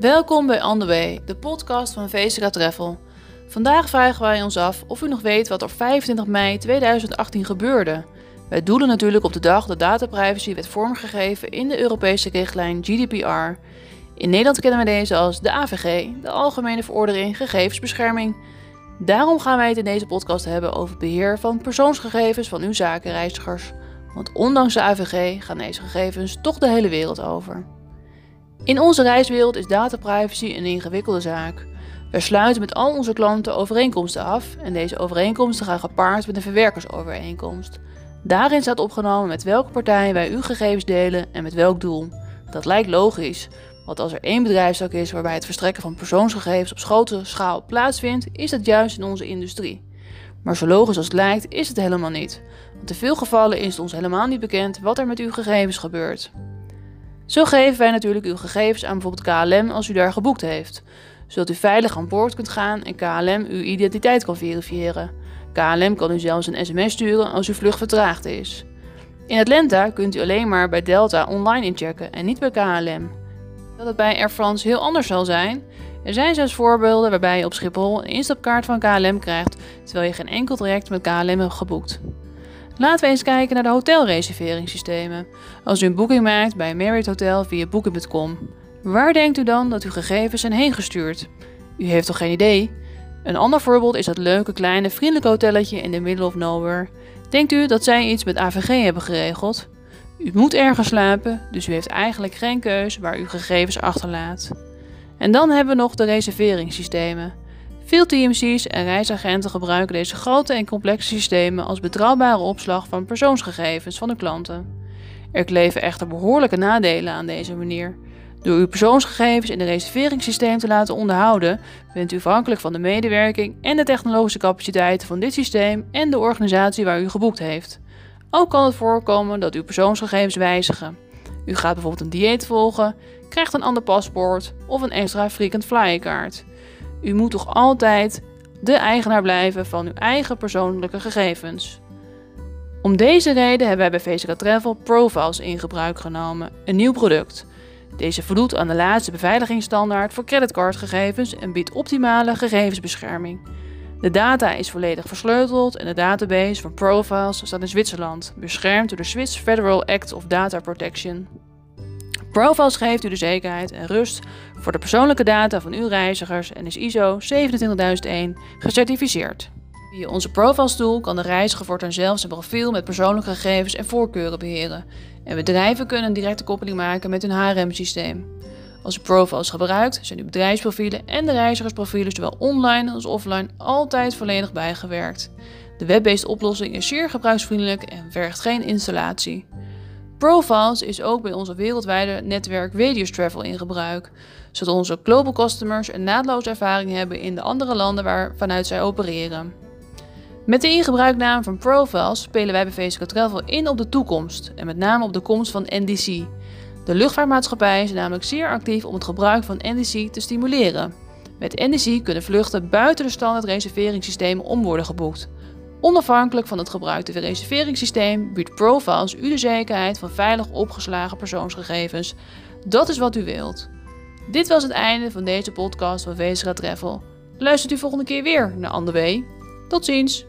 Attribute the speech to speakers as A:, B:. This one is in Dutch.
A: Welkom bij On The Way, de podcast van VCK Travel. Vandaag vragen wij ons af of u nog weet wat op 25 mei 2018 gebeurde. Wij doelen natuurlijk op de dag dat dataprivacy werd vormgegeven in de Europese richtlijn GDPR. In Nederland kennen we deze als de AVG, de Algemene Verordening Gegevensbescherming. Daarom gaan wij het in deze podcast hebben over het beheer van persoonsgegevens van uw zakenreizigers. Want ondanks de AVG gaan deze gegevens toch de hele wereld over. In onze reiswereld is dataprivacy een ingewikkelde zaak. We sluiten met al onze klanten overeenkomsten af en deze overeenkomsten gaan gepaard met een verwerkersovereenkomst. Daarin staat opgenomen met welke partij wij uw gegevens delen en met welk doel. Dat lijkt logisch, want als er één bedrijfstak is waarbij het verstrekken van persoonsgegevens op grote schaal plaatsvindt, is dat juist in onze industrie. Maar zo logisch als het lijkt, is het helemaal niet. Want in veel gevallen is het ons helemaal niet bekend wat er met uw gegevens gebeurt. Zo geven wij natuurlijk uw gegevens aan bijvoorbeeld KLM als u daar geboekt heeft, zodat u veilig aan boord kunt gaan en KLM uw identiteit kan verifiëren. KLM kan u zelfs een sms sturen als uw vlucht vertraagd is. In Atlanta kunt u alleen maar bij Delta online inchecken en niet bij KLM. Dat het bij Air France heel anders zal zijn. Er zijn zelfs voorbeelden waarbij je op Schiphol een instapkaart van KLM krijgt, terwijl je geen enkel traject met KLM hebt geboekt. Laten we eens kijken naar de hotelreserveringssystemen. Als u een boeking maakt bij Marriott Hotel via Booking.com, waar denkt u dan dat uw gegevens zijn heen gestuurd? U heeft toch geen idee? Een ander voorbeeld is dat leuke kleine vriendelijke hotelletje in the middle of nowhere. Denkt u dat zij iets met AVG hebben geregeld? U moet ergens slapen, dus u heeft eigenlijk geen keus waar u gegevens achterlaat. En dan hebben we nog de reserveringssystemen. Veel TMC's en reisagenten gebruiken deze grote en complexe systemen als betrouwbare opslag van persoonsgegevens van de klanten. Er kleven echter behoorlijke nadelen aan deze manier. Door uw persoonsgegevens in een reserveringssysteem te laten onderhouden, bent u afhankelijk van de medewerking en de technologische capaciteiten van dit systeem en de organisatie waar u geboekt heeft. Ook kan het voorkomen dat uw persoonsgegevens wijzigen. U gaat bijvoorbeeld een dieet volgen, krijgt een ander paspoort of een extra frequent flyer kaart. U moet toch altijd de eigenaar blijven van uw eigen persoonlijke gegevens. Om deze reden hebben wij bij VCK Travel Profiles in gebruik genomen, een nieuw product. Deze voldoet aan de laatste beveiligingsstandaard voor creditcardgegevens en biedt optimale gegevensbescherming. De data is volledig versleuteld en de database van Profiles staat in Zwitserland, beschermd door de Swiss Federal Act of Data Protection. Profiles geeft u de zekerheid en rust voor de persoonlijke data van uw reizigers en is ISO 27001 gecertificeerd. Via onze Profiles tool kan de reiziger voortaan zelf zijn profiel met persoonlijke gegevens en voorkeuren beheren. En bedrijven kunnen een directe koppeling maken met hun HRM-systeem. Als u Profiles gebruikt, zijn uw bedrijfsprofielen en de reizigersprofielen zowel online als offline altijd volledig bijgewerkt. De web-based oplossing is zeer gebruiksvriendelijk en vergt geen installatie. Profiles is ook bij onze wereldwijde netwerk Radius Travel in gebruik, zodat onze global customers een naadloze ervaring hebben in de andere landen waar vanuit zij opereren. Met de ingebruikname van Profiles spelen wij bij VSK Travel in op de toekomst en met name op de komst van NDC. De luchtvaartmaatschappijen zijn namelijk zeer actief om het gebruik van NDC te stimuleren. Met NDC kunnen vluchten buiten de standaard reserveringssystemen om worden geboekt. Onafhankelijk van het gebruikte reserveringssysteem biedt Profiles u de zekerheid van veilig opgeslagen persoonsgegevens. Dat is wat u wilt. Dit was het einde van deze podcast van VSK Travel. Luistert u volgende keer weer naar Anderwee. Tot ziens!